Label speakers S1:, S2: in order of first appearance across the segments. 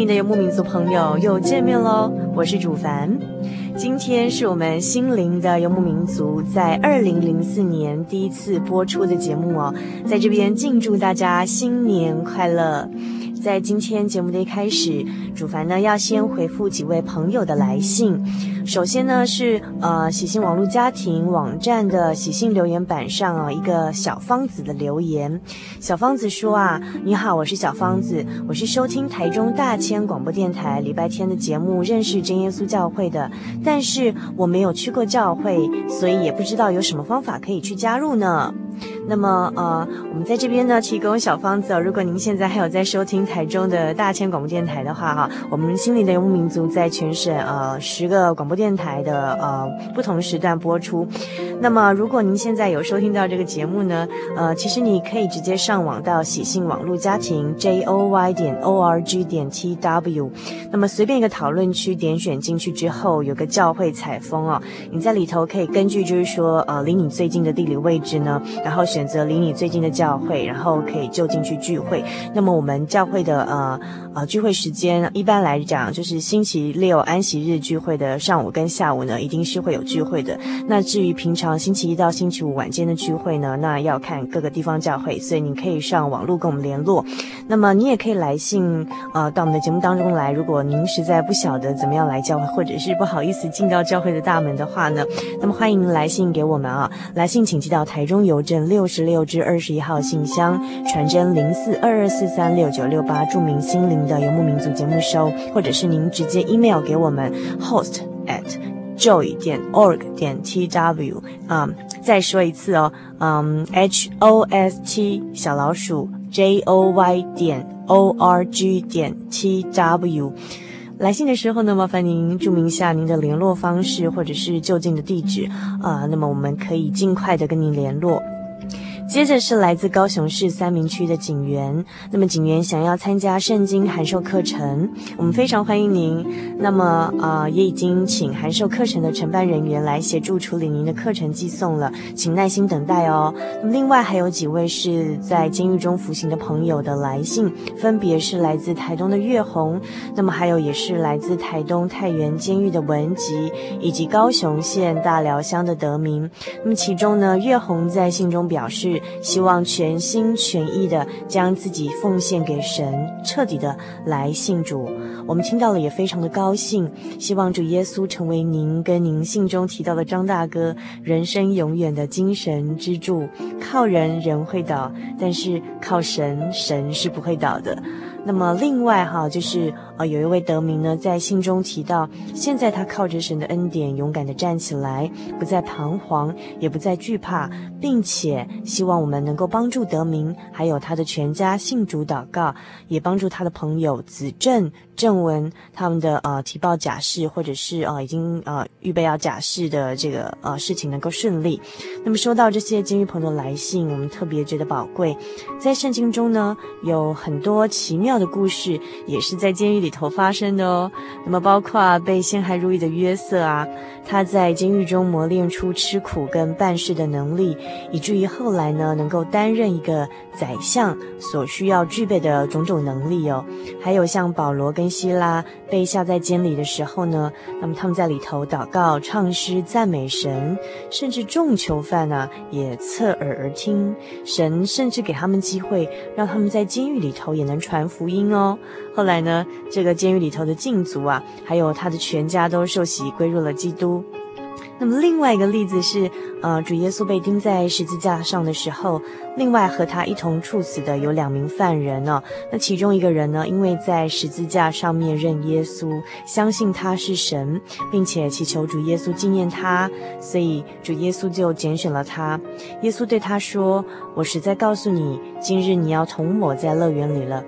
S1: 您的游牧民族朋友又见面喽，我是主凡。今天是我们心灵的游牧民族在二零零四年第一次播出的节目哦，在这边敬祝大家新年快乐。在今天节目的一开始，主凡呢要先回复几位朋友的来信。首先呢是呃喜信网络家庭网站的喜信留言板上啊一个小方子的留言。小方子说啊，你好，我是小方子，我是收听台中大千广播电台礼拜天的节目认识真耶稣教会的，但是我没有去过教会，所以也不知道有什么方法可以去加入呢。那么，呃，我们在这边呢提供小方子。如果您现在还有在收听台中的大千广播电台的话，哈，我们心里的游牧民族在全省呃十个广播电台的呃不同时段播出。那么，如果您现在有收听到这个节目呢，呃，其实你可以直接上网到喜信网络家庭 j o y 点 o r g 点 t w，那么随便一个讨论区点选进去之后，有个教会采风哦，你在里头可以根据就是说呃离你最近的地理位置呢，然后选。择离你最近的教会，然后可以就近去聚会。那么我们教会的呃呃聚会时间，一般来讲就是星期六安息日聚会的上午跟下午呢，一定是会有聚会的。那至于平常星期一到星期五晚间的聚会呢，那要看各个地方教会，所以你可以上网络跟我们联络。那么你也可以来信呃到我们的节目当中来。如果您实在不晓得怎么样来教会，或者是不好意思进到教会的大门的话呢，那么欢迎来信给我们啊。来信请寄到台中邮政六十六至二十一号信箱，传真零四二二四三六九六八，注明心灵的游牧民族节目收，或者是您直接 email 给我们 host at joy 点 org 点 tw 啊、再说一次哦，嗯、，host 小老鼠 j o y 点 o r g 点 t w 来信的时候呢，麻烦您注明一下您的联络方式或者是就近的地址啊，那么我们可以尽快的跟您联络。接着是来自高雄市三民区的警员，那么警员想要参加圣经函授课程，我们非常欢迎您。那么啊、也已经请函授课程的承办人员来协助处理您的课程寄送了，请耐心等待哦。那么另外还有几位是在监狱中服刑的朋友的来信，分别是来自台东的月红，那么还有也是来自台东太原监狱的文吉，以及高雄县大寮乡的德明。那么其中呢，月红在信中表示。希望全心全意的将自己奉献给神，彻底的来信主。我们听到了也非常的高兴。希望主耶稣成为您跟您信中提到的张大哥人生永远的精神支柱。靠人人会倒，但是靠神神是不会倒的。那么另外哈，就是呃，有一位德明呢，在信中提到，现在他靠着神的恩典，勇敢地站起来，不再彷徨，也不再惧怕，并且希望我们能够帮助德明，还有他的全家信主祷告，也帮助他的朋友子正、正文他们的呃提报假释，或者是呃已经呃预备要假释的这个呃事情能够顺利。那么收到这些监狱朋友的来信，我们特别觉得宝贵。在圣经中呢，有很多奇妙的故事，也是在监狱里头发生的哦。那么包括被陷害入狱的约瑟啊，他在监狱中磨练出吃苦跟办事的能力，以至于后来呢，能够担任一个宰相所需要具备的种种能力哦。还有像保罗跟希拉被下在监里的时候呢，那么他们在里头祷告、唱诗、赞美神，甚至众囚犯呢、也侧耳而听，神甚至给他们机会，让他们在监狱里头也能传福音哦。后来呢，这个监狱里头的禁足啊，还有他的全家都受洗归入了基督。那么另外一个例子是，呃，主耶稣被钉在十字架上的时候，另外和他一同处死的有两名犯人呢、哦。那其中一个人呢，因为在十字架上面认耶稣，相信他是神，并且祈求主耶稣纪念他，所以主耶稣就拣选了他。耶稣对他说：“我实在告诉你，今日你要同我在乐园里了。”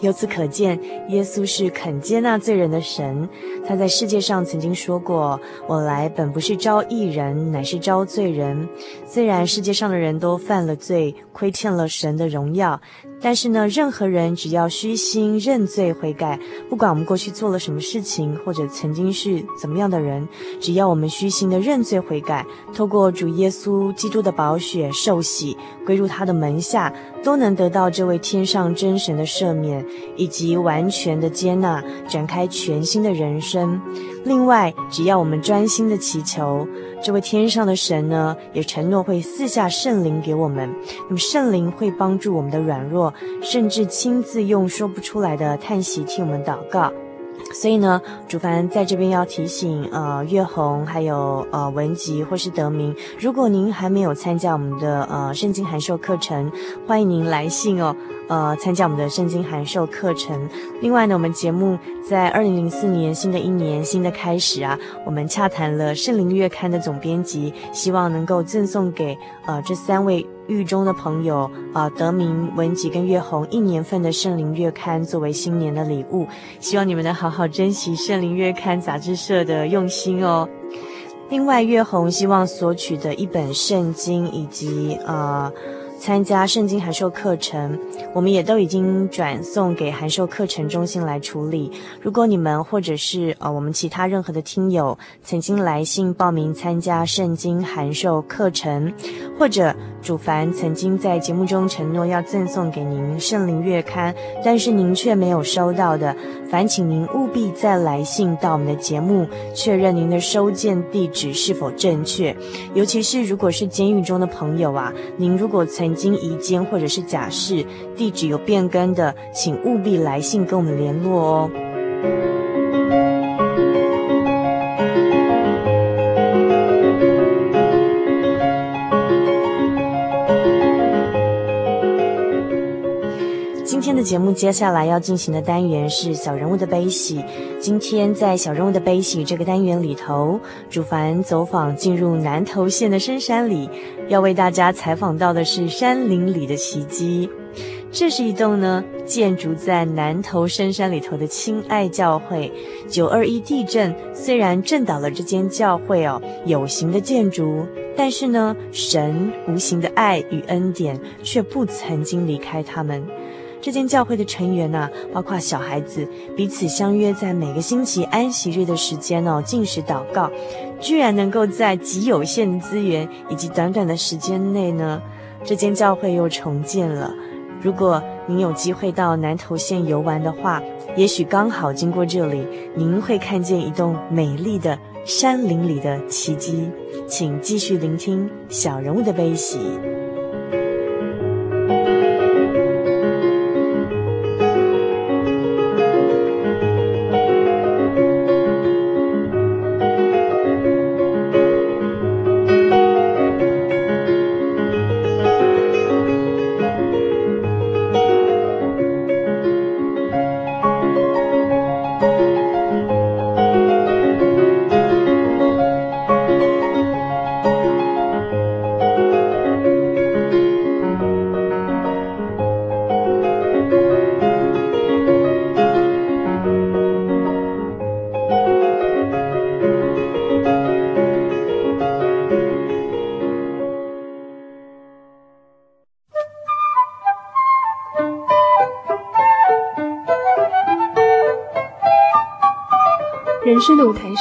S1: 由此可见，耶稣是肯接纳罪人的神。他在世界上曾经说过：“我来本不是招义人，乃是招罪人。”虽然世界上的人都犯了罪，亏欠了神的荣耀。但是呢，任何人只要虚心认罪悔改，不管我们过去做了什么事情，或者曾经是怎么样的人，只要我们虚心的认罪悔改，透过主耶稣基督的宝血受洗，归入他的门下，都能得到这位天上真神的赦免，以及完全的接纳，展开全新的人生。另外，只要我们专心的祈求，这位天上的神呢，也承诺会赐下圣灵给我们。那么圣灵会帮助我们的软弱，甚至亲自用说不出来的叹息替我们祷告。所以呢，主凡在这边要提醒，呃，月红还有呃文吉或是德明，如果您还没有参加我们的呃圣经函授课程，欢迎您来信哦。呃，参加我们的圣经函授课程。另外呢，我们节目在二零零四年新的一年新的开始啊，我们洽谈了《圣灵月刊》的总编辑，希望能够赠送给呃这三位狱中的朋友啊、呃，德明、文吉跟月红一年份的《圣灵月刊》作为新年的礼物。希望你们能好好珍惜《圣灵月刊》杂志社的用心哦。另外，月红希望索取的一本圣经以及呃。参加圣经函授课程，我们也都已经转送给函授课程中心来处理。如果你们或者是呃我们其他任何的听友曾经来信报名参加圣经函授课程，或者主凡曾经在节目中承诺要赠送给您圣灵月刊，但是您却没有收到的，烦请您务必再来信到我们的节目，确认您的收件地址是否正确。尤其是如果是监狱中的朋友啊，您如果曾经移监或者是假释，地址有变更的，请务必来信跟我们联络哦。今天的节目接下来要进行的单元是小人物的悲喜。今天在小人物的悲喜这个单元里头，主凡走访进入南投县的深山里，要为大家采访到的是山林里的奇迹。这是一栋呢建筑在南投深山里头的亲爱教会。九二一地震虽然震倒了这间教会哦，有形的建筑，但是呢，神无形的爱与恩典却不曾经离开他们。这间教会的成员呐，包括小孩子，彼此相约在每个星期安息日的时间哦，进食祷告，居然能够在极有限的资源以及短短的时间内呢，这间教会又重建了。如果您有机会到南投县游玩的话，也许刚好经过这里，您会看见一栋美丽的山林里的奇迹。请继续聆听小人物的悲喜。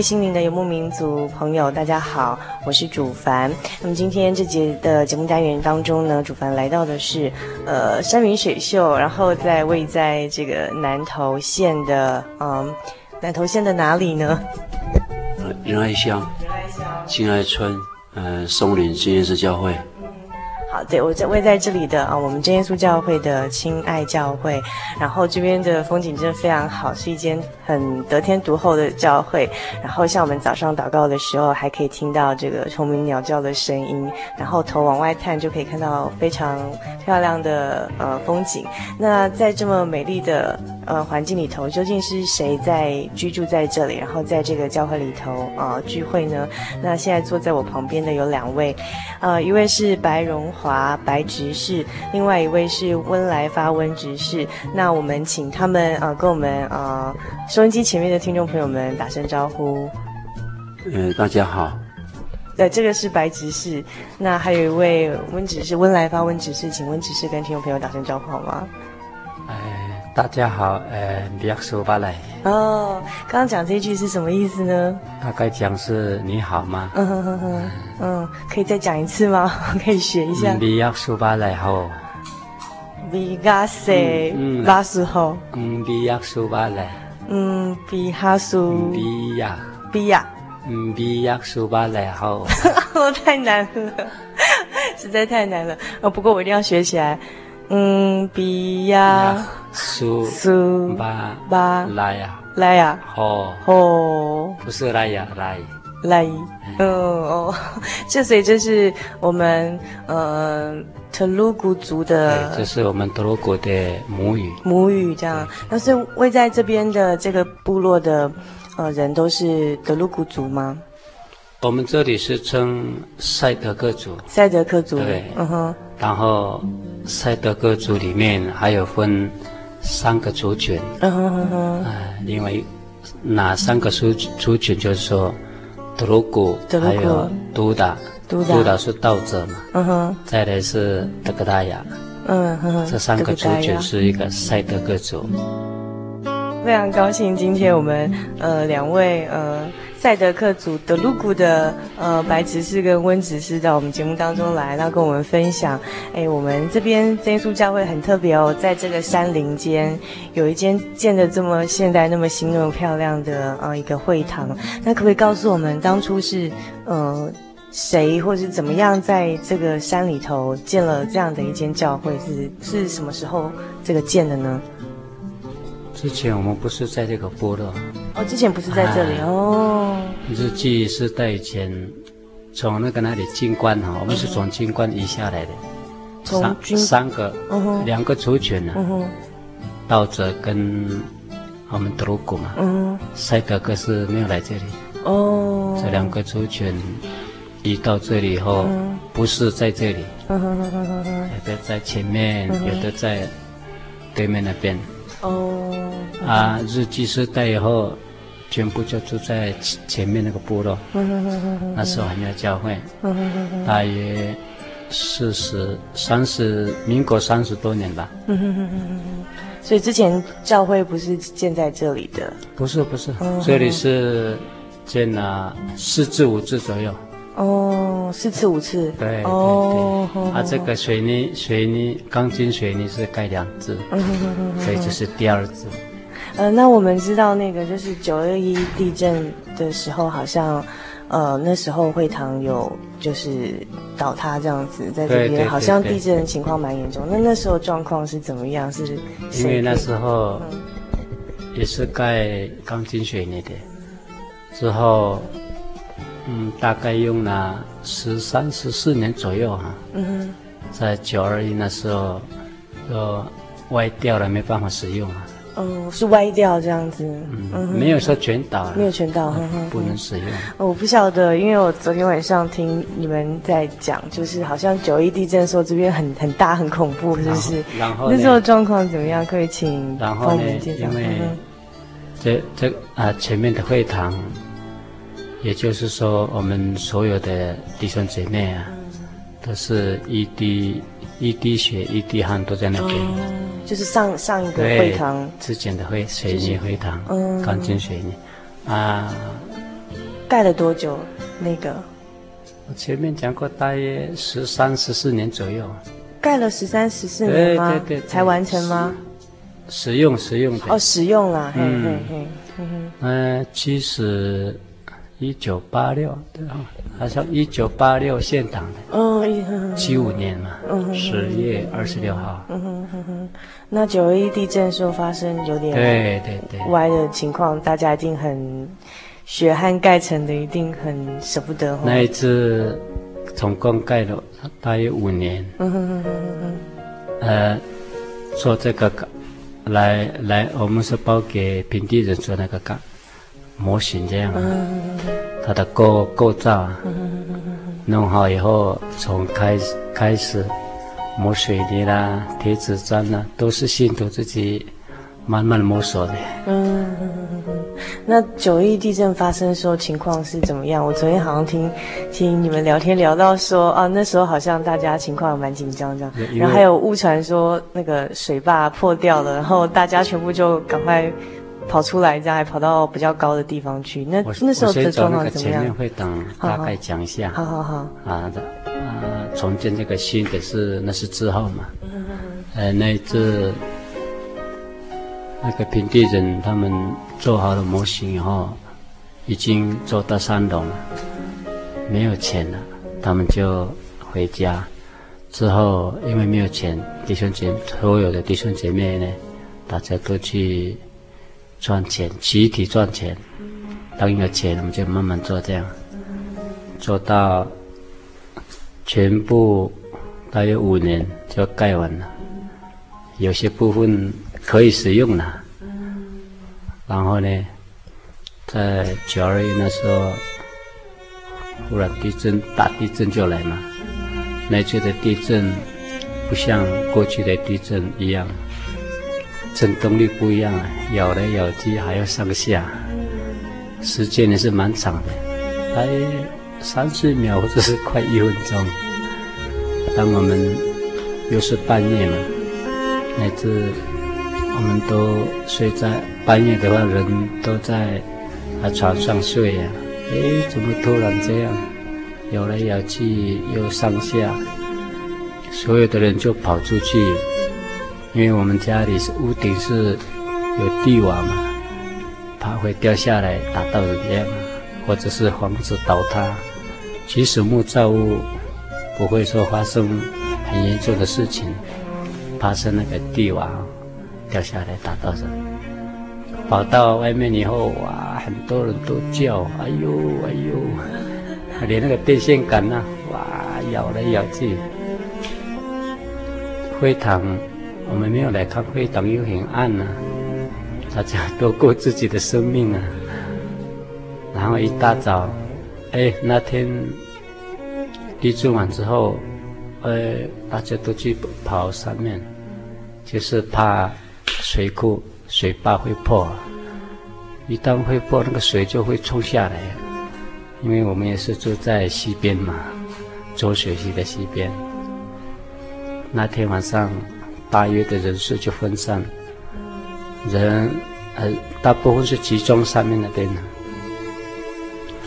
S1: 位心灵的游牧民族朋友，大家好，我是主凡。那么今天这节的节目单元当中呢，主凡来到的是呃山明水秀，然后在位在这个南投县的嗯南投县的哪里呢？
S2: 仁爱乡，仁爱乡，亲爱村，呃松林真耶稣教
S1: 会。对，我在位在这里的啊，我们真耶稣教会的亲爱教会，然后这边的风景真的非常好，是一间很得天独厚的教会。然后像我们早上祷告的时候，还可以听到这个虫鸣鸟叫的声音，然后头往外探就可以看到非常漂亮的呃风景。那在这么美丽的呃环境里头，究竟是谁在居住在这里？然后在这个教会里头呃聚会呢？那现在坐在我旁边的有两位，呃，一位是白荣华白执事，另外一位是温来发温执事。那我们请他们呃跟我们呃收音机前面的听众朋友们打声招呼。
S2: 呃，大家好。
S1: 对，这个是白执事。那还有一位温执事，温来发温执事，请温执事跟听众朋友打声招呼好吗？
S3: 哎，大家好，呃，比亚苏巴莱。
S1: 哦，刚刚讲这句是什么意思呢？
S3: 大概讲是你好吗？
S1: 嗯哼哼哼，嗯，可以再讲一次吗？可以学一下。
S3: 比亚苏巴莱好。
S1: 比亚塞巴苏好。
S3: 嗯，比亚苏巴莱。
S1: 嗯，比哈苏。
S3: 比亚。
S1: 比亚。
S3: 嗯，比亚苏巴莱好。
S1: 哦，太难了，实在太难了。哦，不过我一定要学起来。嗯，比亚苏苏巴巴
S3: 来呀
S1: 来呀。
S3: 哦
S1: 哦，
S3: 不是来呀来。
S1: 来，嗯哦，这所以这是我们呃特鲁古族的，
S3: 这是我们特鲁古的母语，
S1: 母语这样。那是位在这边的这个部落的呃人都是特鲁古族吗？
S3: 我们这里是称赛德克族，
S1: 赛德克族，
S3: 对，
S1: 嗯哼。
S3: 然后赛德克族里面还有分三个族群，
S1: 嗯哼哼哼。
S3: 呃，因为哪三个族族群就是说。德鲁古，还有都达，都达。是道者嘛，
S1: 嗯哼，
S3: 再来是德格达雅，
S1: 嗯哼，
S3: 这三个族群是一个赛德克族。
S1: 非常高兴今天我们呃两位呃赛德克族德鲁古的呃白执事跟温执事到我们节目当中来，那跟我们分享。哎，我们这边耶稣教会很特别哦，在这个山林间有一间建的这么现代、那么新、那么漂亮的呃一个会堂。那可不可以告诉我们当初是呃谁或是怎么样在这个山里头建了这样的一间教会？是是什么时候这个建的呢？
S3: 之前我们不是在这个部落
S1: 哦，之前不是在这里、啊、哦。日
S3: 记是在以前，从那个那里军官哈，我们是从军官移下来的，从军三三个，嗯，两个族群呢、啊，嗯哼，道者跟我们德鲁古嘛，嗯，赛德克是没有来这里，哦，这两个族群移到这里以后，嗯、不是在这里，有的在前面，嗯、有的在对面那边。
S1: 哦，oh,
S3: 啊，日据时代以后，全部就住在前前面那个部落。那时候还没有教会。大约四十、三十，民国三十多年吧。
S1: 所以之前教会不是建在这里的？
S3: 不是，不是，这里是建了四至五次左右。
S1: 哦，四次五次，
S3: 对，哦，啊，这个水泥水泥钢筋水泥是盖两次，所以这是第二次。
S1: 呃，那我们知道那个就是九二一地震的时候，好像呃那时候会堂有就是倒塌这样子，在这边好像地震的情况蛮严重。那那时候状况是怎么样？是
S3: 因为那时候也是盖钢筋水泥的，之后。嗯，大概用了十三、十四年左右哈。嗯哼。在九二一那时候，都歪掉了，没办法使用啊。
S1: 哦，是歪掉这样子。
S3: 嗯，嗯没有说全倒，
S1: 没有全倒，
S3: 不能使用。
S1: 哦，我不晓得，因为我昨天晚上听你们在讲，就是好像九一地震的时候，这边很很大，很恐怖，是不是？
S3: 然
S1: 后，那时候状况怎么样？可以请方言介绍。
S3: 因为这这啊，前面的会堂，也就是说，我们所有的弟兄姐妹啊，都是一滴一滴血一滴汗都在那边。嗯
S1: 就是上上一个会堂
S3: 之前的会水泥会堂，嗯，钢筋水泥，啊，
S1: 盖了多久？那个
S3: 我前面讲过，大约十三、十四年左右。
S1: 盖了十三、十四年吗？对对对，才完成吗？
S3: 使用使用的
S1: 哦，使用了，嗯嗯嗯
S3: 嗯，呃，其实。一九八六，对啊，好像一九八六建党的，嗯，七五年嘛，嗯，十月二十六号，嗯哼
S1: 哼哼，那九二一地震时候发生有点对对对。歪的情况，大家一定很血汗盖成的，一定很舍不得。
S3: 那一次总共盖了大约五年，嗯哼哼哼哼，呃，做这个岗，来来，我们是包给平地人做那个岗。模型这样，它的构构造弄好以后，从开始开始磨水泥啦、贴纸砖啦，都是信徒自己慢慢摸索的。嗯，
S1: 那九一地震发生的时候情况是怎么样？我昨天好像听听你们聊天聊到说啊，那时候好像大家情况蛮紧张这样，然后还有误传说那个水坝破掉了，然后大家全部就赶快。跑出来，这样还跑到比较高的地方去。那那时候的状况怎么样？
S3: 前面会等大概讲一下。
S1: 好好好。啊
S3: 的啊，重建这个新的是那是之后嘛。嗯呃，那一次那个平地人他们做好了模型以后，已经做到三楼了，没有钱了，他们就回家。之后因为没有钱，弟兄姐所有的弟兄姐妹呢，大家都去。赚钱，集体赚钱。当有钱，我们就慢慢做，这样做到全部大约五年就盖完了。有些部分可以使用了。然后呢，在九二一那时候，忽然地震，大地震就来嘛。那次的地震不像过去的地震一样。震动力不一样啊，咬来咬去还要上下，时间也是蛮长的，大约三十秒或者是快一分钟。当我们又是半夜嘛，乃至我们都睡在半夜的话，人都在啊床上睡呀、啊，哎，怎么突然这样，咬来咬去又上下，所有的人就跑出去。因为我们家里是屋顶是有地瓦嘛，怕会掉下来打到人家，或者是房子倒塌。其实木造物不会说发生很严重的事情，发生那个地瓦掉下来打到人。跑到外面以后，哇，很多人都叫，哎呦哎呦，连那个电线杆呐，哇，咬来咬去，会堂。我们没有来看会等，又很暗呐、啊，大家都过自己的生命啊。然后一大早，哎，那天地震完之后，呃，大家都去跑上面，就是怕水库水坝会破，一旦会破，那个水就会冲下来。因为我们也是住在西边嘛，浊水溪的西边。那天晚上。大约的人数就分散了，人呃大部分是集中上面那边的。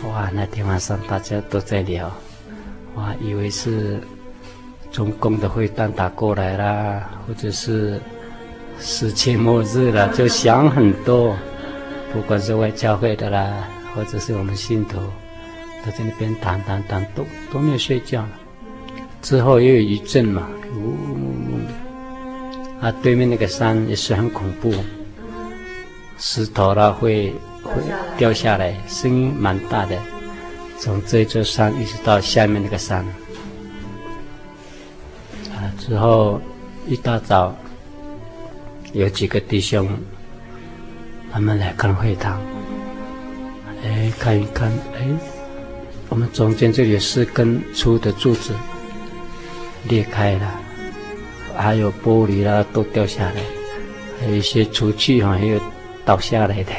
S3: 哇，那天晚上大家都在聊，哇，以为是中共的会弹打过来啦，或者是世界末日了，就想很多。不管是外教会的啦，或者是我们信徒，都在那边谈谈谈，都都没有睡觉。之后又有一阵嘛，呜。啊，对面那个山也是很恐怖，石头啦会会掉下来，声音蛮大的。从这座山一直到下面那个山，啊之后一大早有几个弟兄，他们来看会堂，哎，看一看，哎，我们中间这里有四根粗的柱子裂开了，还有玻璃啦都掉下来，还有一些厨具哈，还有倒下来的。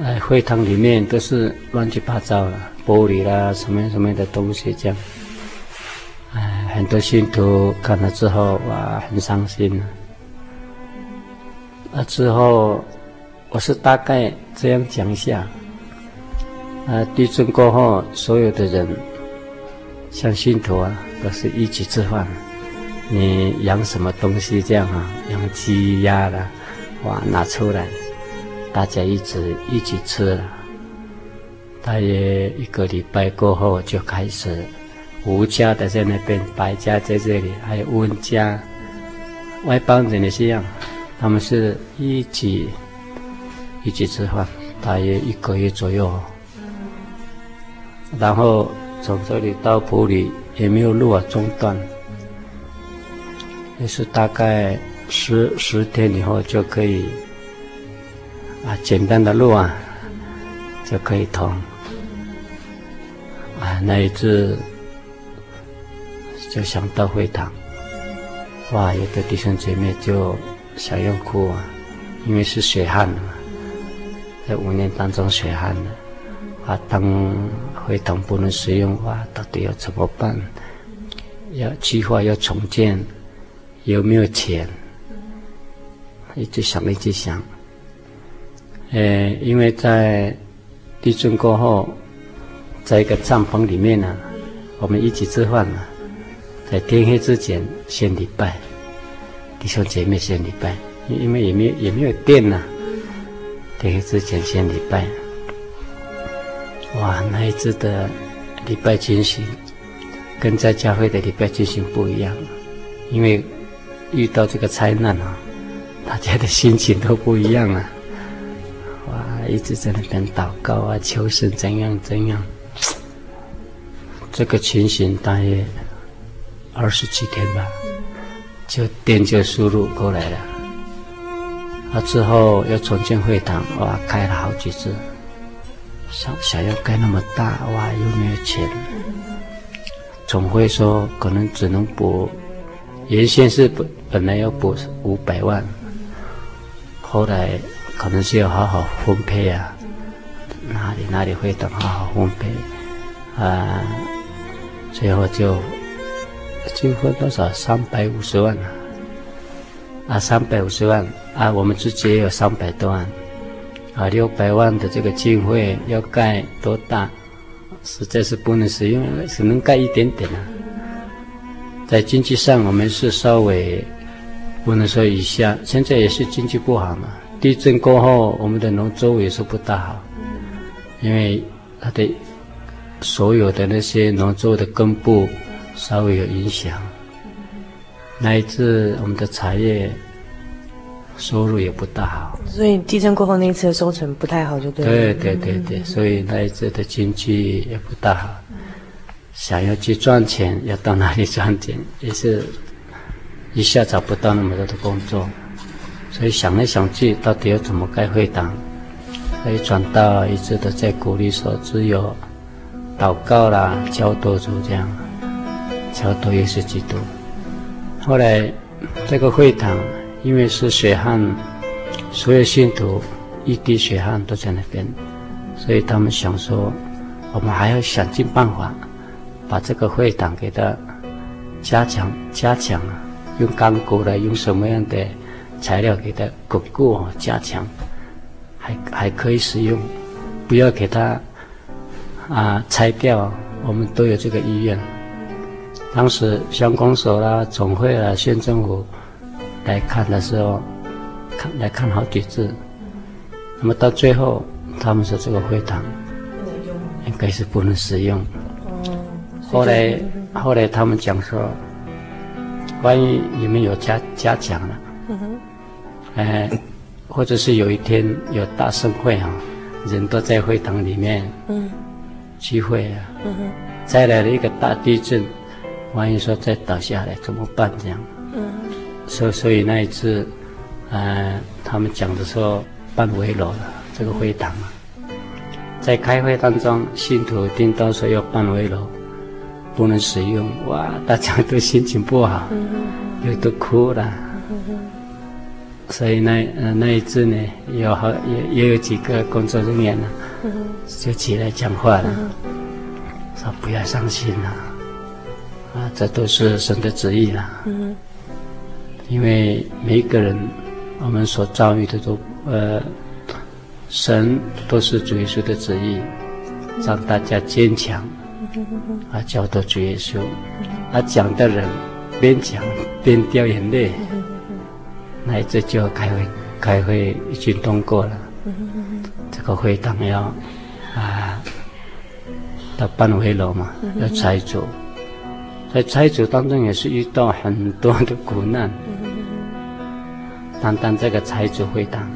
S3: 哎，会堂里面都是乱七八糟了，玻璃啦，什么什么的东西这样。哎，很多信徒看了之后，哇，很伤心啊。那之后，我是大概这样讲一下。啊，地震过后，所有的人，像信徒啊，都是一起吃饭。你养什么东西这样啊？养鸡鸭的，哇，拿出来。大家一直一起吃了，大约一个礼拜过后就开始，吴家的在那边，白家在这里，还有温家，外邦人也是一样，他们是一起一起吃饭，大约一个月左右，然后从这里到普里也没有路啊中断，也是大概十十天以后就可以。啊，简单的路啊，就可以通。啊，那一次就想到会堂，哇，有的弟兄姐妹就想要哭啊，因为是血汗嘛，在五年当中血汗的，啊，当会堂不能使用，哇，到底要怎么办？要计划要重建，有没有钱？一直想，一直想。呃，因为在地震过后，在一个帐篷里面呢，我们一起吃饭呢，在天黑之前先礼拜，弟兄姐妹先礼拜，因为也没也没有电呢，天黑之前先礼拜。哇，那一次的礼拜进行，跟在教会的礼拜进行不一样，因为遇到这个灾难啊，大家的心情都不一样啊。一直在那边祷告啊，求神怎样怎样。这个情形大约二十几天吧，就电就输入过来了。啊，之后又重建会堂，哇，开了好几次，想想要盖那么大，哇，又没有钱。总会说可能只能补，原先是本本来要补五百万，后来。可能是要好好分配啊，哪里哪里会等好好分配啊，最后就就分多少三百五十万啊，啊三百五十万啊，我们自己也有三百多万啊，六百万的这个经费要盖多大，实在是不能使用，只能盖一点点啊。在经济上我们是稍微不能说一下，现在也是经济不好嘛。地震过后，我们的农作物也是不大好，因为它的所有的那些农作物的根部稍微有影响。那一次我们的茶叶收入也不大好，
S1: 所以地震过后那一次的收成不太好，就对了。
S3: 对对对对，所以那一次的经济也不大好。想要去赚钱，要到哪里赚钱？也是一下找不到那么多的工作。所以想来想去，到底要怎么盖会堂？所以转到一直都在鼓励说，只有祷告啦，教导主这样，教导耶稣基督。后来这个会堂因为是血汗，所有信徒一滴血汗都在那边，所以他们想说，我们还要想尽办法把这个会堂给它加强加强啊，用钢骨的，用什么样的？材料给它巩固加强，还还可以使用，不要给它啊拆掉。我们都有这个意愿。当时乡公所啦、总会啦、县政府来看的时候，看来看好几次。那么到最后，他们说这个会堂应该是不能使用。后来后来他们讲说，万一你们有加加强了。哎，或者是有一天有大盛会啊，人都在会堂里面，嗯，聚会啊，嗯哼，再来了一个大地震，万一说再倒下来怎么办？这样，嗯，所所以那一次，呃，他们讲的时候办围楼了，这个会堂啊，在开会当中，信徒听到说要办围楼，不能使用，哇，大家都心情不好，又都哭了，所以那呃那一次呢，有好也也有几个工作人员呢，就起来讲话了，说不要伤心了。啊，这都是神的旨意啦。嗯，因为每一个人，我们所遭遇的都，呃，神都是主耶稣的旨意，让大家坚强。啊，教导主耶稣。啊，讲的人边讲边掉眼泪。那一次就要开会，开会已经通过了。这个会堂要啊，到办回楼嘛，要拆除。在拆除当中也是遇到很多的苦难。单单这个拆除会堂，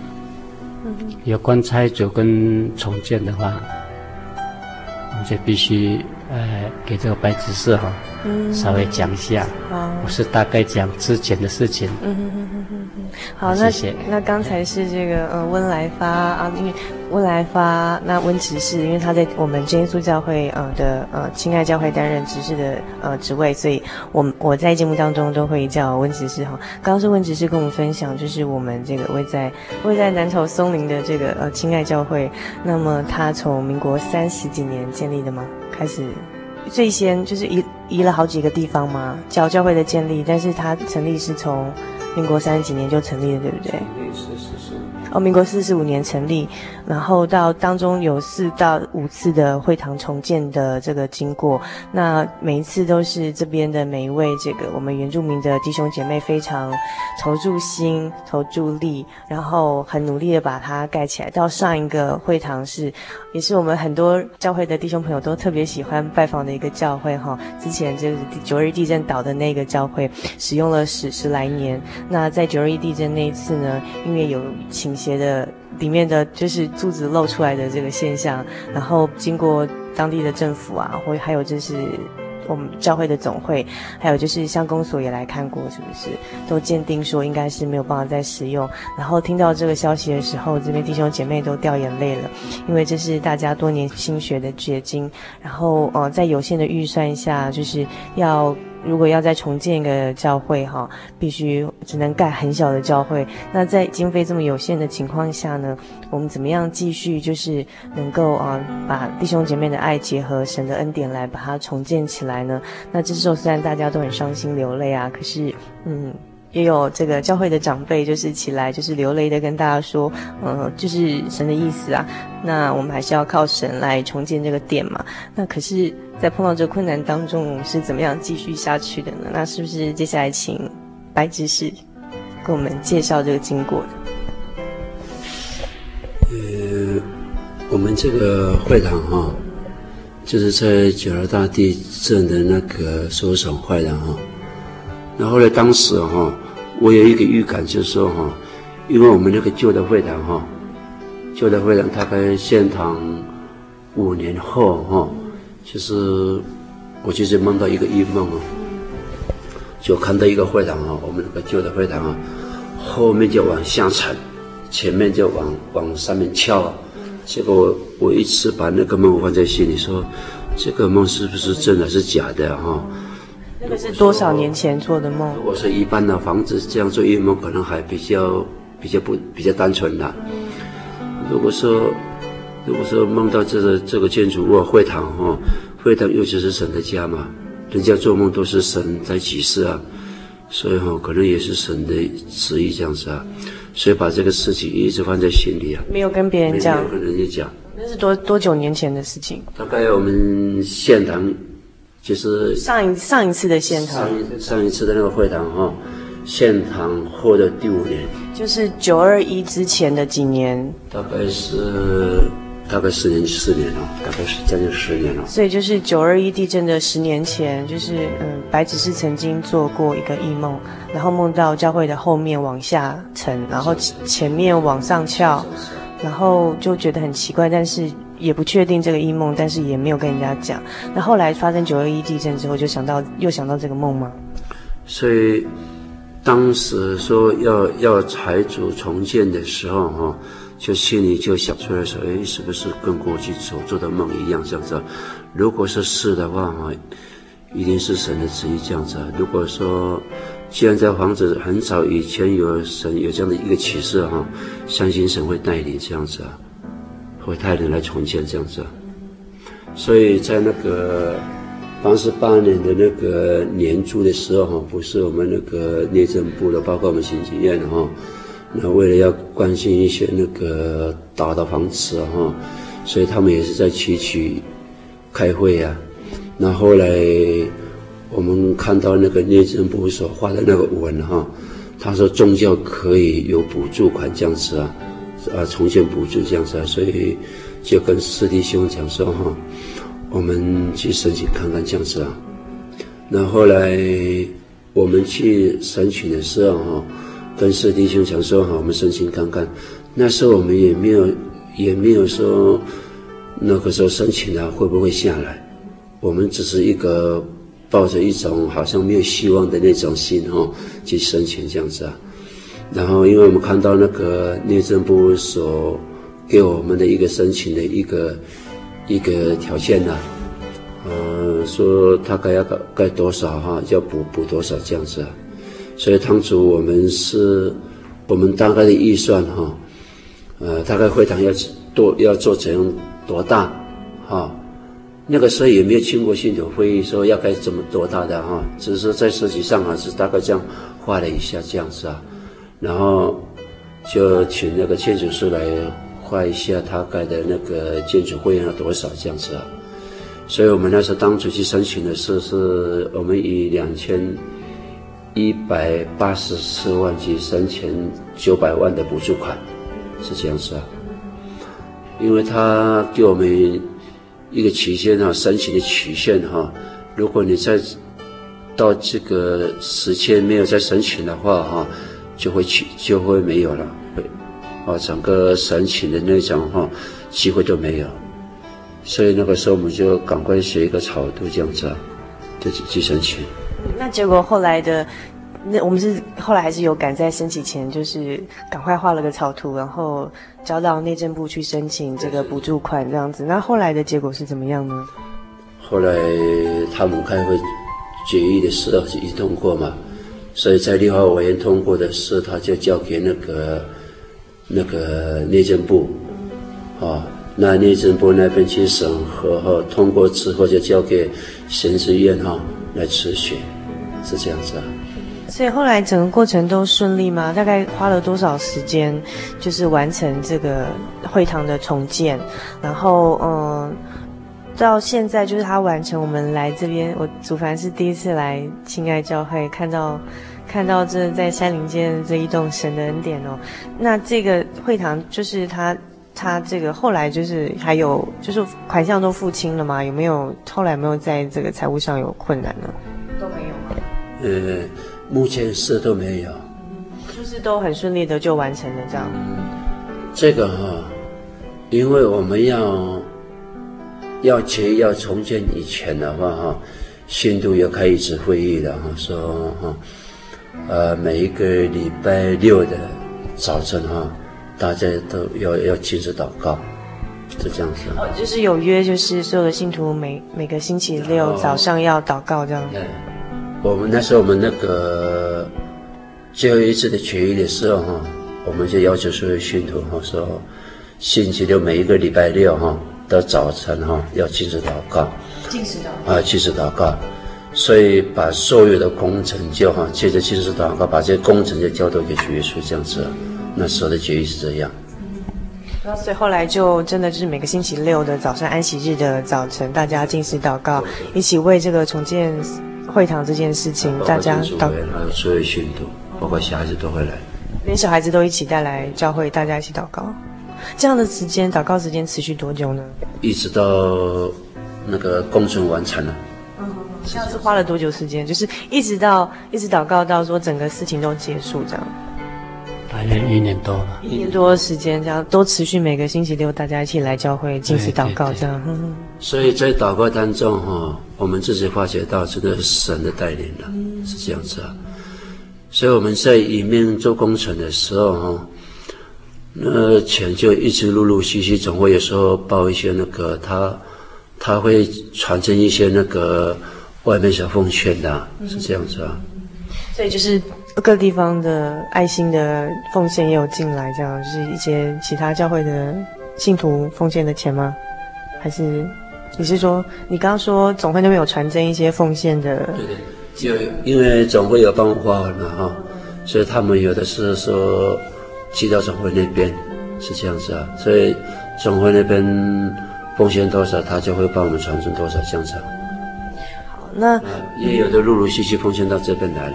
S3: 有关拆除跟重建的话，我们就必须呃给这个白执事哈，嗯稍微讲一下。我是大概讲之前的事情。
S1: 嗯嗯嗯嗯嗯好，那谢谢。那刚才是这个呃温来发啊，因为温来发那温执事，因为他在我们真耶稣教会呃的呃亲爱教会担任执事的呃职位，所以我我在节目当中都会叫温执事哈。刚刚是温执事跟我们分享，就是我们这个位在位在南投松林的这个呃亲爱教会，那么他从民国三十几年建立的吗？开始最先就是移移了好几个地方嘛，教教会的建立，但是他成立是从。民国三十几年就成立了，对不对？哦，民国四十五年成立，然后到当中有四到五次的会堂重建的这个经过，那每一次都是这边的每一位这个我们原住民的弟兄姐妹非常投注心、投注力，然后很努力的把它盖起来。到上一个会堂是，也是我们很多教会的弟兄朋友都特别喜欢拜访的一个教会哈。之前就是九二地震倒的那个教会，使用了十十来年。那在九二一地震那一次呢，因为有倾。斜的里面的就是柱子露出来的这个现象，然后经过当地的政府啊，或还有就是我们教会的总会，还有就是乡公所也来看过，是不是都鉴定说应该是没有办法再使用。然后听到这个消息的时候，这边弟兄姐妹都掉眼泪了，因为这是大家多年心血的结晶。然后呃，在有限的预算下，就是要。如果要再重建一个教会，哈，必须只能盖很小的教会。那在经费这么有限的情况下呢，我们怎么样继续就是能够啊，把弟兄姐妹的爱结合神的恩典来把它重建起来呢？那这时候虽然大家都很伤心流泪啊，可是，嗯。也有这个教会的长辈，就是起来，就是流泪的跟大家说，嗯，就是神的意思啊。那我们还是要靠神来重建这个殿嘛。那可是，在碰到这个困难当中，是怎么样继续下去的呢？那是不是接下来请白执事给我们介绍这个经过的？
S2: 呃，我们这个会堂哈，就是在九二大地震的那个收损会堂哈。然后呢，当时哈，我有一个预感，就是说哈，因为我们那个旧的会堂哈，旧的会堂大概建堂五年后哈，就是我就是梦到一个异梦啊，就看到一个会堂哈，我们那个旧的会堂啊，后面就往下沉，前面就往往上面翘，结果我我一直把那个梦放在心里，说这个梦是不是真的是假的哈？
S1: 那个是多少年前做的梦？
S2: 如果是一般的房子这样做一梦可能还比较比较不比较单纯的。如果说如果说梦到这个这个建筑物会堂哈，会堂尤其是神的家嘛，人家做梦都是神在启示啊，所以哈可能也是神的旨意这样子啊，所以把这个事情一直放在心里啊，
S1: 没有跟别人讲，
S2: 没有跟人家讲。
S1: 那是多多久年前的事情？
S2: 大概我们县堂。就是
S1: 上一上一次的现场，
S2: 上一上一次的那个会堂哈，现场后的第五年，
S1: 就是九二一之前的几年，
S2: 大概是大概十年四年了，大概是将近十年了。
S1: 所以就是九二一地震的十年前，就是嗯，白执事曾经做过一个异梦，然后梦到教会的后面往下沉，然后前面往上翘，然后就觉得很奇怪，但是。也不确定这个异梦，但是也没有跟人家讲。那后来发生九二一地震之后，就想到又想到这个梦吗？
S2: 所以当时说要要财主重建的时候，哈，就心里就想出来说，哎，是不是跟过去所做的梦一样这样子？如果是是的话，哈，一定是神的旨意这样子。如果说，既然这房子很早以前有神有这样的一个启示哈，相信神会带领这样子啊，会带领来重建这样子。所以在那个八十八年的那个年初的时候哈，不是我们那个内政部的，包括我们行政院的哈，那为了要关心一些那个倒的房子哈，所以他们也是在区区开会啊。那后来。我们看到那个内政部所发的那个文哈，他说宗教可以有补助款这样子啊，啊重建补助这样子啊，所以就跟师弟兄讲说哈，我们去申请看看这样子啊。那后来我们去申请的时候哈，跟师弟兄讲说哈，我们申请看看。那时候我们也没有也没有说那个时候申请了会不会下来，我们只是一个。抱着一种好像没有希望的那种心哈，去申请这样子啊，然后因为我们看到那个内政部所给我们的一个申请的一个一个条件呢，呃，说大概要盖多少哈，要补补多少这样子啊，所以当初我们是我们大概的预算哈，呃，大概会堂要多要做成多大哈。那个时候也没有经过信徒会议，说要盖怎么多大的哈，只是在设计上啊是大概这样画了一下这样子啊，然后就请那个建筑师来画一下他盖的那个建筑费用要多少这样子啊，所以我们那时候当初去申请的时候，是我们以两千一百八十四万去申请九百万的补助款，是这样子啊，因为他给我们。一个期限哈，申请的期限哈，如果你在到这个时间没有再申请的话哈，就会去就会没有了，会啊，整个申请的那种哈机会都没有，所以那个时候我们就赶快写一个草图这样子啊，就去申请。
S1: 那结果后来的。那我们是后来还是有赶在申请前，就是赶快画了个草图，然后交到内政部去申请这个补助款这样子。那后来的结果是怎么样呢？
S2: 后来他们开会决议的时候是一通过嘛，所以在立法委员通过的时候，他就交给那个那个内政部，啊，那内政部那边去审核哈，通过之后就交给行政院哈来执行，是这样子啊。
S1: 所以后来整个过程都顺利吗？大概花了多少时间，就是完成这个会堂的重建？然后，嗯，到现在就是他完成，我们来这边，我祖凡是第一次来亲爱教会，看到看到这在山林间这一栋神的恩典哦。那这个会堂就是他他这个后来就是还有就是款项都付清了吗？有没有后来有没有在这个财务上有困难呢？都没有吗？
S2: 呃。目前是都没有，
S1: 就是都很顺利的就完成了这样。
S2: 这个哈，因为我们要要结要重建以前的话哈，信徒要开一次会议的哈，说哈，呃，每一个礼拜六的早晨哈，大家都要要亲自祷告，是这样子。
S1: 哦，就是有约，就是所有的信徒每每个星期六早上要祷告这样。
S2: 对。我们那时候，我们那个最后一次的决议的时候哈，我们就要求所有信徒哈说，星期六每一个礼拜六哈的早晨哈要禁食祷告，
S1: 禁食祷告
S2: 啊，禁食祷告，所以把所有的工程就哈借着禁食祷告，把这些工程就交托给主耶稣这样子。那时候的决议是这样。
S1: 那所以后来就真的就是每个星期六的早上安息日的早晨，大家禁食祷告，一起为这个重建。会堂这件事情，大家祷，还
S2: 有所有信徒，包括小孩子都会来，
S1: 连小孩子都一起带来教会，大家一起祷告。这样的时间，祷告时间持续多久呢？
S2: 一直到那个工程完成了。
S1: 嗯，这样是花了多久时间？就是一直到一直祷告到说整个事情都结束这样。
S3: 大约一年多了，
S1: 一年多的时间，这样都持续每个星期六大家一起来教会进行祷告，这样。
S2: 所以在祷告当中哈，我们自己发觉到这个神的带领了，嗯、是这样子啊。所以我们在里面做工程的时候哈，那钱就一直陆陆续续，总会有时候报一些那个他他会传真一些那个外面小奉献的，是这样子啊。
S1: 所以就是。各地方的爱心的奉献也有进来，这样就是一些其他教会的信徒奉献的钱吗？还是你是说你刚刚说总会那边有传真一些奉献的？
S2: 对对，有因为总会有帮我发完嘛哈，所以他们有的是说寄到总会那边是这样子啊，所以总会那边奉献多少，他就会帮我们传承多少这样子。
S1: 好，那
S2: 也有的陆陆续续奉献到这边来了。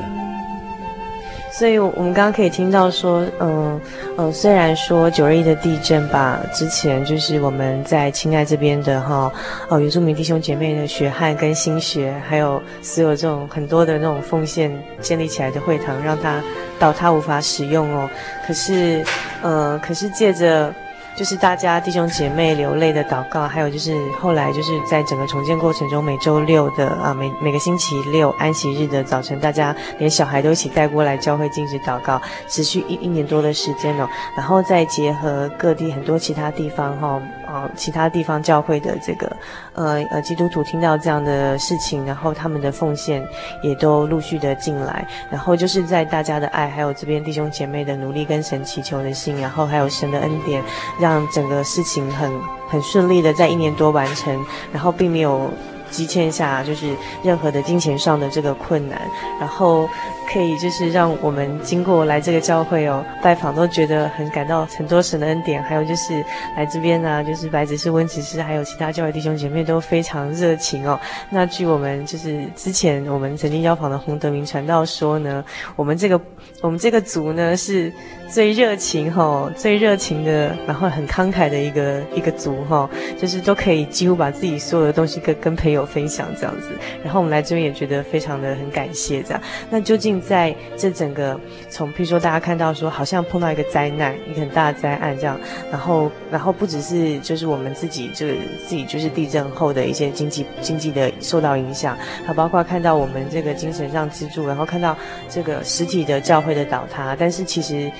S1: 所以，我们刚刚可以听到说，嗯，呃，虽然说九二一的地震把之前就是我们在青爱这边的哈，哦，原住民弟兄姐妹的血汗跟心血，还有所有这种很多的那种奉献建立起来的会堂，让它倒塌无法使用哦。可是，呃，可是借着。就是大家弟兄姐妹流泪的祷告，还有就是后来就是在整个重建过程中，每周六的啊，每每个星期六安息日的早晨，大家连小孩都一起带过来教会进行祷告，持续一一年多的时间哦，然后再结合各地很多其他地方哈。哦啊，其他地方教会的这个，呃呃，基督徒听到这样的事情，然后他们的奉献也都陆续的进来，然后就是在大家的爱，还有这边弟兄姐妹的努力跟神祈求的信，然后还有神的恩典，让整个事情很很顺利的在一年多完成，然后并没有。积欠下就是任何的金钱上的这个困难，然后可以就是让我们经过来这个教会哦拜访，都觉得很感到很多神的恩典，还有就是来这边呢、啊，就是白执事、温执事，还有其他教会弟兄姐妹都非常热情哦。那据我们就是之前我们曾经邀访的洪德明传道说呢，我们这个我们这个族呢是最热情哈、哦，最热情的，然后很慷慨的一个一个族哈、哦，就是都可以几乎把自己所有的东西跟跟朋友。分享这样子，然后我们来这边也觉得非常的很感谢这样。那究竟在这整个从，譬如说大家看到说，好像碰到一个灾难，一个很大的灾难这样，然后然后不只是就是我们自己就是自己就是地震后的一些经济经济的受到影响，还包括看到我们这个精神上支柱，然后看到这个实体的教会的倒塌，但是其实。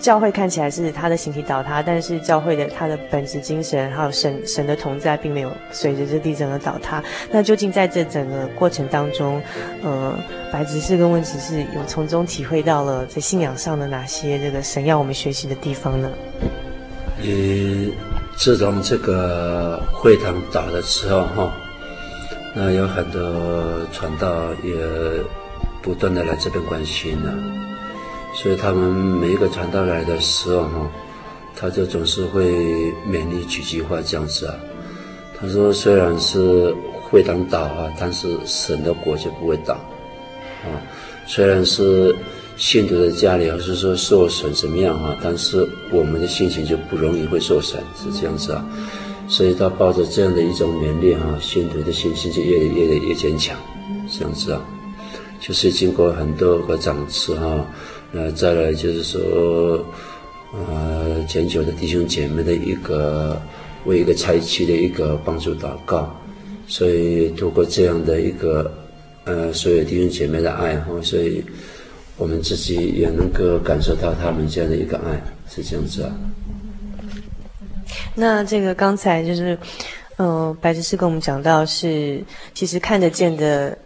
S1: 教会看起来是他的形体倒塌，但是教会的他的本质精神还有神神的同在，并没有随着这地震而倒塌。那究竟在这整个过程当中，呃，白执事跟问执事有从中体会到了在信仰上的哪些这个神要我们学习的地方呢？
S2: 嗯，自从这个会堂倒了之后，哈，那有很多传道也不断的来这边关心了。所以他们每一个传道来的时候，哈，他就总是会勉励几句话这样子啊。他说：“虽然是会堂倒啊，但是神的国就不会倒，啊，虽然是信徒的家里，还是说受损怎么样啊，但是我们的心情就不容易会受损，是这样子啊。所以他抱着这样的一种勉励哈，信徒的信心就越来越来越坚强，这样子啊。就是经过很多个长次哈。”那再来就是说，呃，全球的弟兄姐妹的一个为一个灾区的一个帮助祷告，所以通过这样的一个呃所有弟兄姐妹的爱哈，所以我们自己也能够感受到他们这样的一个爱，是这样子啊。
S1: 那这个刚才就是，呃，白执事跟我们讲到是，其实看得见的。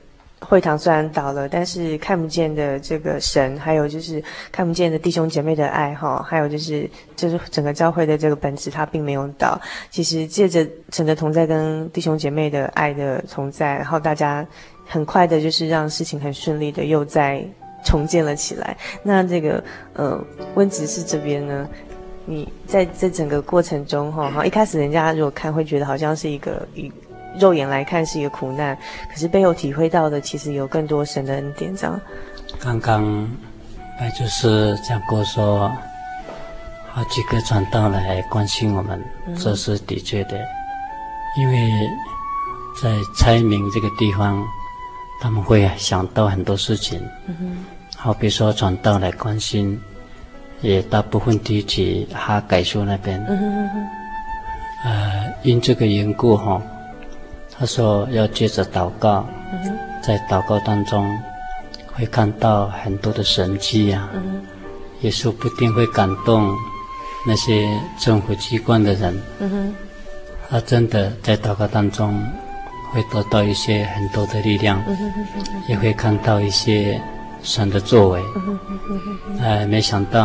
S1: 会堂虽然倒了，但是看不见的这个神，还有就是看不见的弟兄姐妹的爱哈，还有就是就是整个教会的这个本质，它并没有倒。其实借着神的同在跟弟兄姐妹的爱的同在，然后大家很快的就是让事情很顺利的又再重建了起来。那这个呃温执事这边呢，你在这整个过程中哈，哈一开始人家如果看会觉得好像是一个一。肉眼来看是一个苦难，可是背后体会到的其实有更多神的恩典。这样，
S3: 刚刚白就是讲过说，好几个传道来关心我们，嗯、这是的确的，因为在猜明这个地方，他们会想到很多事情。嗯哼，好比说传道来关心，也大部分提起哈改书那边。嗯。呃，因这个缘故哈，他说要接着祷告，在祷告当中会看到很多的神迹、啊，也说不定会感动那些政府机关的人。他真的在祷告当中会得到一些很多的力量，也会看到一些神的作为。嗯、哼哼哼呃，没想到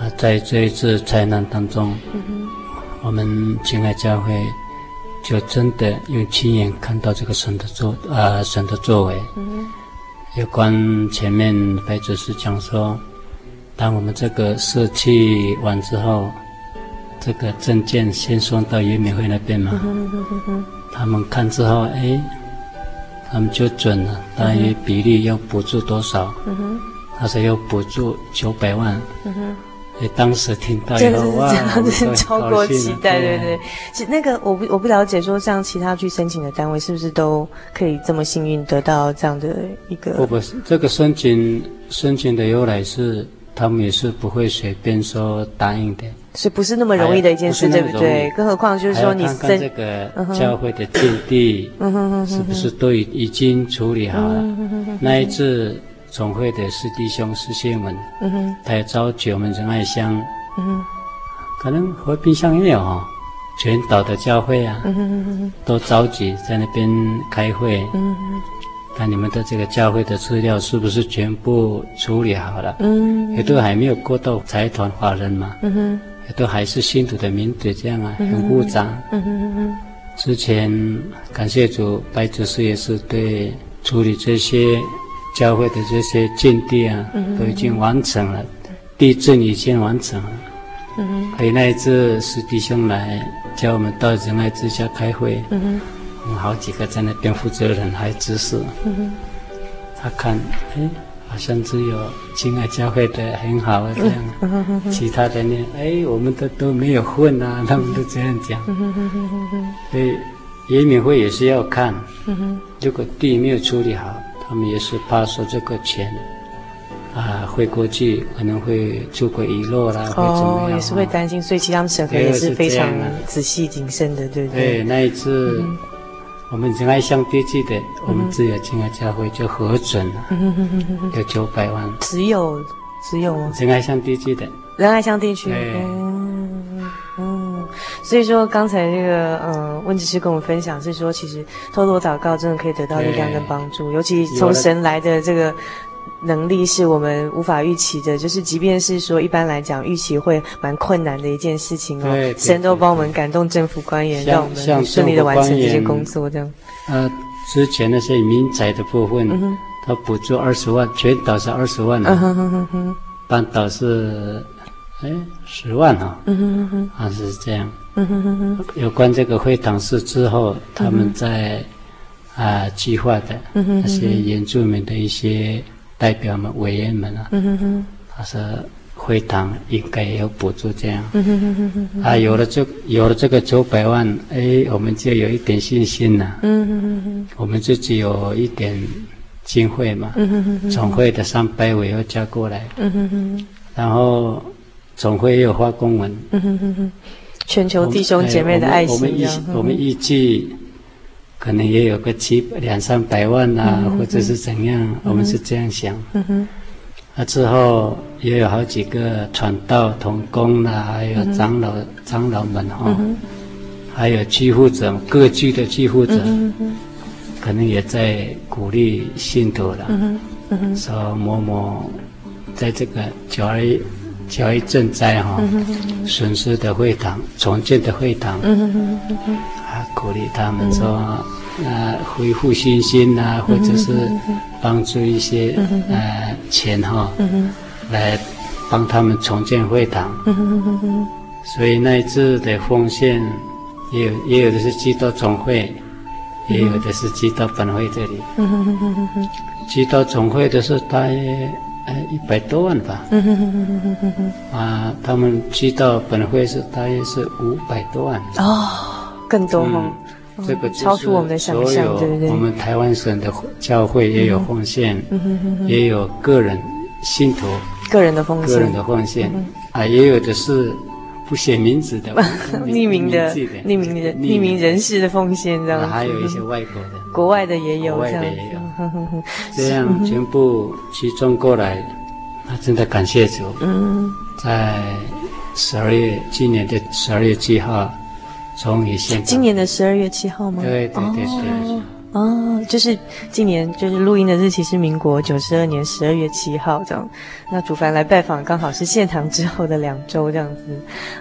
S3: 啊，在这一次灾难当中，我们亲爱教会就真的用亲眼看到这个神的作啊、神的作为。嗯、有关前面白执事讲说，当我们这个设计完之后。这个证件先送到原民会那边嘛，他们看之后，哎，他们就准了，大约比例要补助多少？他说要补助九百万。哎，当时听到以后，哇，
S1: 超过期待，对对。其实那个我不我不了解，说像其他去申请的单位，是不是都可以这么幸运得到这样的一个？
S3: 不不，这个申请申请的由来是。他们也是不会随便说答应的，
S1: 所以不是那么容易的一件事，对不对？更何况就是说，你
S3: 看看这个教会的境地，是不是都已已经处理好了？那一次总会的师弟兄师姐们，他也召集我们仁爱乡，可能和平乡也有哈，全岛的教会啊，都召集在那边开会。那你们的这个教会的资料是不是全部处理好了？嗯，也都还没有过到财团法人嘛。嗯哼，也都还是信徒的名字这样啊，很复杂。嗯哼嗯哼。之前感谢主，白执事也是对处理这些教会的这些建地啊，都已经完成了，地震已经完成了。嗯。哼。还有那一次师弟兄来叫我们到仁爱之家开会。嗯。哼。我们好几个在那边负责人还指示，嗯、哼他看，哎，好像只有亲爱教会的很好啊，这样，嗯、其他的呢，哎，我们的都，都没有混啊，他们都这样讲。嗯、哼所以，原民会也是要看，嗯、哼如果地没有处理好，他们也是怕说这个钱，啊，汇过去可能会出轨遗落啦，会怎么样？
S1: 哦，也是会担心，所以其实他们审核也是非常仔细谨慎的，对不对？
S3: 对，那一次。嗯我们仁爱乡地区的，我们只有亲爱教会就核准了，有九百万。
S1: 只有只有
S3: 仁爱乡地区的，
S1: 仁爱乡地区。对嗯，所以说刚才这个呃温执事跟我们分享是说，其实透过祷告真的可以得到力量跟帮助，尤其从神来的这个。能力是我们无法预期的，就是即便是说一般来讲预期会蛮困难的一件事情哦，神都帮我们感动政府官员，让我们顺利的完成这些工作，这样。
S3: 呃，之前那些民宅的部分，他补助二十万，全岛是二十万，半岛是哎十万哈，啊是这样。有关这个会堂事之后他们在啊计划的那些原住民的一些。代表们委员们啊，嗯、哼哼。他说会堂应该也有补助这样，嗯、哼哼哼。啊，有了这有了这个九百万，哎，我们就有一点信心了，嗯、哼哼哼。我们自己有一点经费嘛，嗯、哼哼哼。总会的三百位要交过来，嗯、哼哼。然后总会也有发公文，嗯、哼哼
S1: 全球弟兄姐妹的爱心，
S3: 我们预我们预计。可能也有个几两三百万呐、啊，嗯、或者是怎样，嗯、我们是这样想。嗯哼。啊，之后也有好几个传道同工啦，还有长老、嗯、长老们哈，嗯、还有居护者各居的居护者，嗯、可能也在鼓励信徒了。说某某在这个九二一九一震灾哈，损失的会堂重建的会堂。啊，鼓励他们说，啊，恢复信心呐、啊，或者是帮助一些呃钱哈，来帮他们重建会堂。所以那一次的奉献，也有也有的是寄到总会，也有的是寄到本会这里。寄到总会的是大约呃一百多万吧。啊，他们去到本会是大约是五百多万。哦。
S1: 更多吗？
S3: 嗯，这个
S1: 超出我们的想象，对不对？
S3: 我们台湾省的教会也有奉献，也有个人信徒
S1: 个人的奉献，
S3: 个人的奉献，嗯、啊，也有的是不写名字 的，
S1: 匿名的，匿名的，匿名人士的奉献这样子，
S3: 还有一些外国的，
S1: 国外的也有，
S3: 国外的也有，这样全部集中过来，那，真的感谢主，嗯，在十二月，今年的十二月七号，终于现，
S1: 今年的十二月七号吗？
S3: 对对对对。哦，
S1: 就是今年就是录音的日期是民国九十二年十二月七号这样，那祖凡来拜访刚好是现场之后的两周这样子。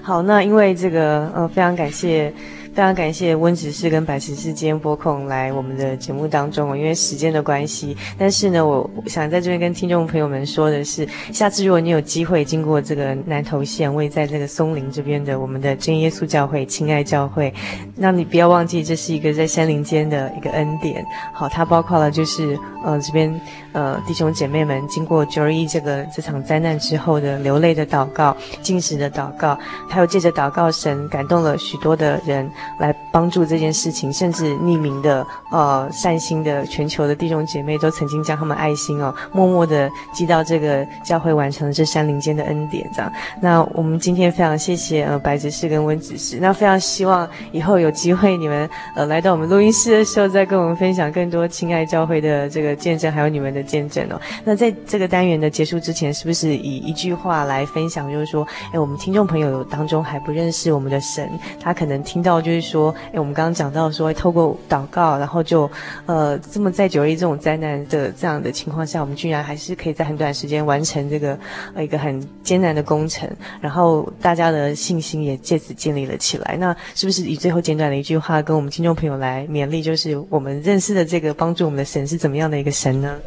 S1: 好，那因为这个呃非常感谢。非常感谢温执事跟白执事今天拨空来我们的节目当中，因为时间的关系。但是呢，我想在这边跟听众朋友们说的是，下次如果你有机会经过这个南投县，位在这个松林这边的我们的真耶稣教会、亲爱教会，那你不要忘记，这是一个在山林间的一个恩典。好，它包括了就是呃这边。呃，弟兄姐妹们，经过九二一这个这场灾难之后的流泪的祷告、进食的祷告，还有借着祷告，神感动了许多的人来帮助这件事情，甚至匿名的呃善心的全球的弟兄姐妹都曾经将他们爱心哦默默的寄到这个教会，完成了这山林间的恩典这样。那我们今天非常谢谢呃白执事跟温执事，那非常希望以后有机会你们呃来到我们录音室的时候，再跟我们分享更多亲爱教会的这个见证，还有你们的。见证哦，那在这个单元的结束之前，是不是以一句话来分享？就是说，哎，我们听众朋友当中还不认识我们的神，他可能听到就是说，哎，我们刚刚讲到说，透过祷告，然后就，呃，这么在九二一这种灾难的这样的情况下，我们居然还是可以在很短时间完成这个呃一个很艰难的工程，然后大家的信心也借此建立了起来。那是不是以最后简短的一句话，跟我们听众朋友来勉励，就是我们认识的这个帮助我们的神是怎么样的一个神呢？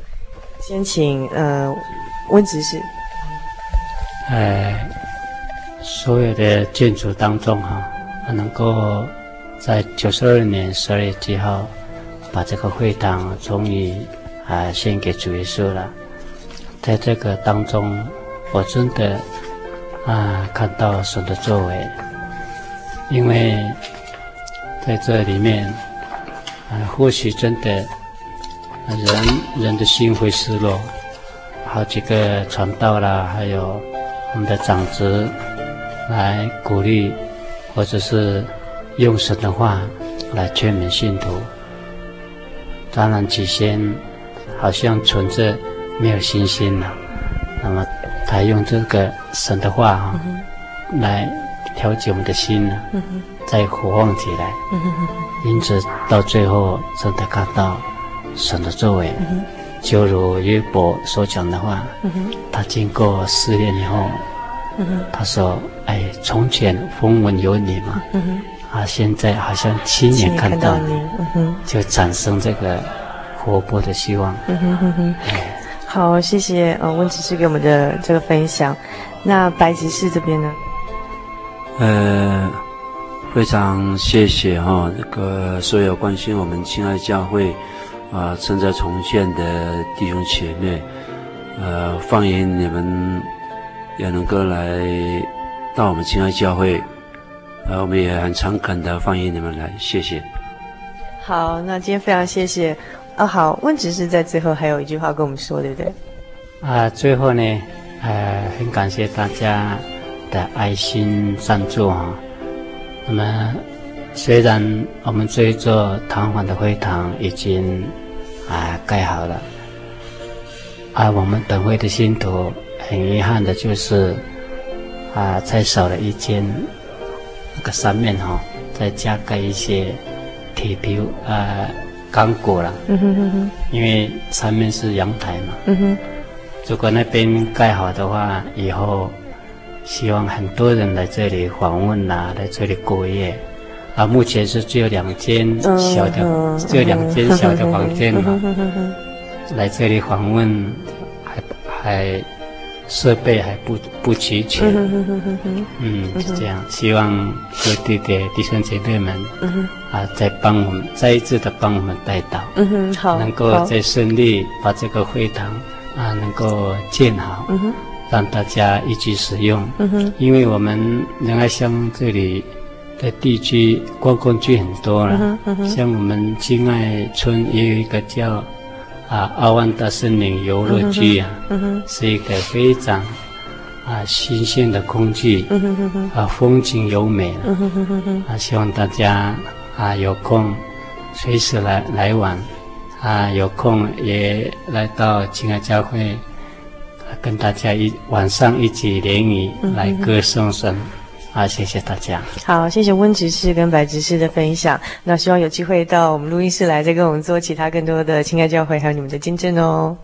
S1: 先请呃温执事。
S3: 呃，所有的建筑当中哈，能够在九十二年十二月几号把这个会堂终于啊献给主耶稣了。在这个当中，我真的啊看到神的作为，因为在这里面啊或许真的。人人的心会失落，好几个传道啦，还有我们的长子来鼓励，或者是用神的话来劝勉信徒。当然起先好像存着没有信心了，那么他用这个神的话啊、嗯、来调节我们的心呢，再火旺起来。因此到最后真的看到。神的作为，就如约伯所讲的话，他经过试炼以后，他说：“哎，从前风闻有你嘛，啊，现在好像亲眼看到你，就产生这个活泼的希望。”
S1: 好，谢谢呃温执事给我们的这个分享。那白执事这边呢？
S2: 呃，非常谢谢哈，这个所有关心我们亲爱教会。啊，正在重建的弟兄姐妹，呃，欢迎你们也能够来到我们亲爱教会，呃，我们也很诚恳的欢迎你们来，谢谢。
S1: 好，那今天非常谢谢。啊，好，温执事在最后还有一句话跟我们说，对不对？
S3: 啊，最后呢，呃，很感谢大家的爱心赞助啊，那么。虽然我们这一座堂皇的会堂已经啊盖好了，而我们本会的信徒很遗憾的就是啊，才少了一间那个上面哈、哦，再加盖一些铁皮啊钢骨了。嗯哼哼哼。因为上面是阳台嘛。嗯哼。如果那边盖好的话，以后希望很多人来这里访问呐、啊，来这里过夜。啊，目前是只有两间小的，嗯、只有两间小的房间嘛。来这里访问，还还设备还不不齐全。嗯，是这样。希望各地的弟兄姐妹们，啊，再帮我们再一次的帮我们带到。嗯哼，好，能够再顺利把这个会堂啊能够建好，让大家一起使用。嗯哼，因为我们仁爱乡这里。的地区观光区很多了，嗯嗯、像我们金爱村也有一个叫啊阿万达森林游乐区啊，是一个非常啊，新鲜的空气，啊，风景优美，啊，希望大家啊有空随时来来玩，啊，有空也来到青海教会，跟大家一晚上一起联谊来歌颂神。好，谢谢大家。
S1: 好，谢谢温执事跟白执事的分享。那希望有机会到我们录音室来，再跟我们做其他更多的亲爱教会，还有你们的见证哦。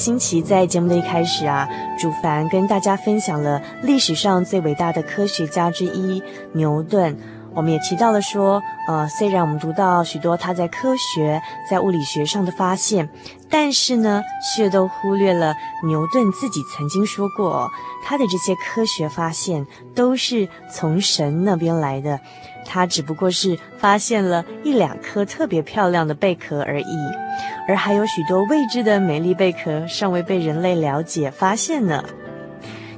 S1: 星期，在节目的一开始啊，主凡跟大家分享了历史上最伟大的科学家之一牛顿。我们也提到了说，呃，虽然我们读到许多他在科学、在物理学上的发现，但是呢，却都忽略了牛顿自己曾经说过，他的这些科学发现都是从神那边来的，他只不过是发现了一两颗特别漂亮的贝壳而已。而还有许多未知的美丽贝壳尚未被人类了解发现呢。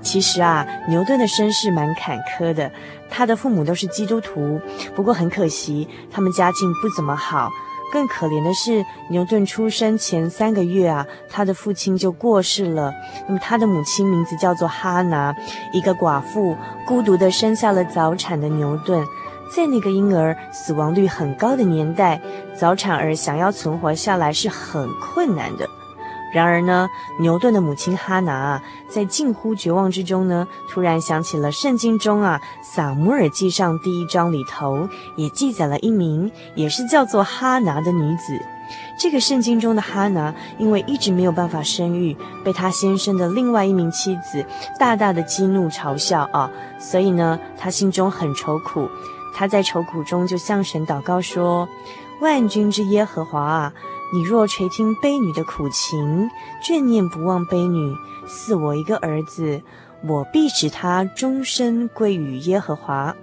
S1: 其实啊，牛顿的身世蛮坎坷的，他的父母都是基督徒，不过很可惜，他们家境不怎么好。更可怜的是，牛顿出生前三个月啊，他的父亲就过世了。那么他的母亲名字叫做哈拿，一个寡妇，孤独地生下了早产的牛顿。在那个婴儿死亡率很高的年代，早产儿想要存活下来是很困难的。然而呢，牛顿的母亲哈拿啊，在近乎绝望之中呢，突然想起了圣经中啊《撒母耳记上》第一章里头也记载了一名也是叫做哈拿的女子。这个圣经中的哈拿，因为一直没有办法生育，被她先生的另外一名妻子大大的激怒嘲笑啊，所以呢，她心中很愁苦。他在愁苦中就向神祷告说：“万军之耶和华啊，你若垂听悲女的苦情，眷念不忘悲女，赐我一个儿子，我必使他终身归于耶和华。”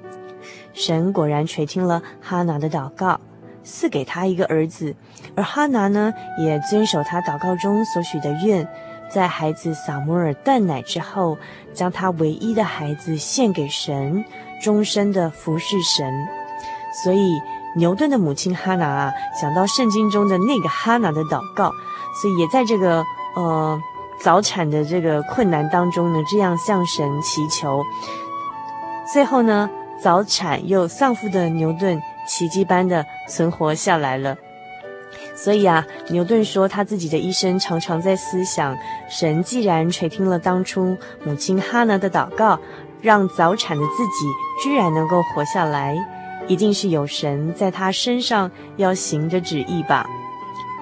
S1: 神果然垂听了哈拿的祷告，赐给他一个儿子。而哈拿呢，也遵守他祷告中所许的愿，在孩子撒母耳断奶之后，将他唯一的孩子献给神，终身的服侍神。所以牛顿的母亲哈拿啊，想到圣经中的那个哈拿的祷告，所以也在这个呃早产的这个困难当中呢，这样向神祈求。最后呢，早产又丧父的牛顿，奇迹般的存活下来了。所以啊，牛顿说他自己的一生常常在思想：神既然垂听了当初母亲哈拿的祷告，让早产的自己居然能够活下来，一定是有神在他身上要行的旨意吧。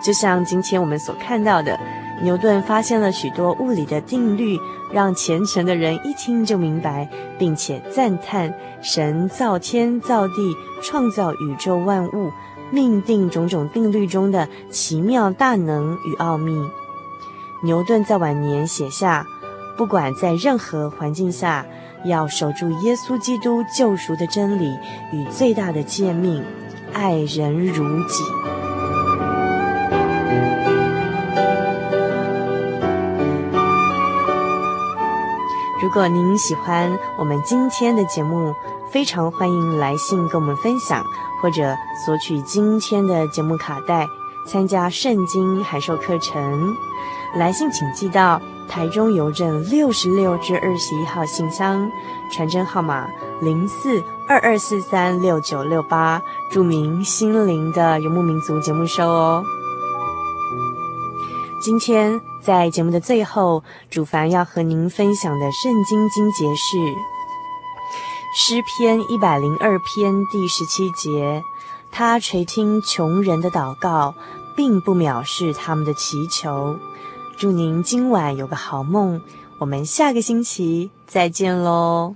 S1: 就像今天我们所看到的，牛顿发现了许多物理的定律，让虔诚的人一听就明白，并且赞叹神造天造地，创造宇宙万物。命定种种定律中的奇妙大能与奥秘，牛顿在晚年写下：不管在任何环境下，要守住耶稣基督救赎的真理与最大的诫命，爱人如己。如果您喜欢我们今天的节目，非常欢迎来信跟我们分享。或者索取今天的节目卡带，参加圣经函授课程。来信请寄到台中邮政六十六至二十一号信箱，传真号码零四二二四三六九六八，注明“心灵的游牧民族”节目收哦。今天在节目的最后，主凡要和您分享的圣经经节是。诗篇一百零二篇第十七节，他垂听穷人的祷告，并不藐视他们的祈求。祝您今晚有个好梦，我们下个星期再
S4: 见喽。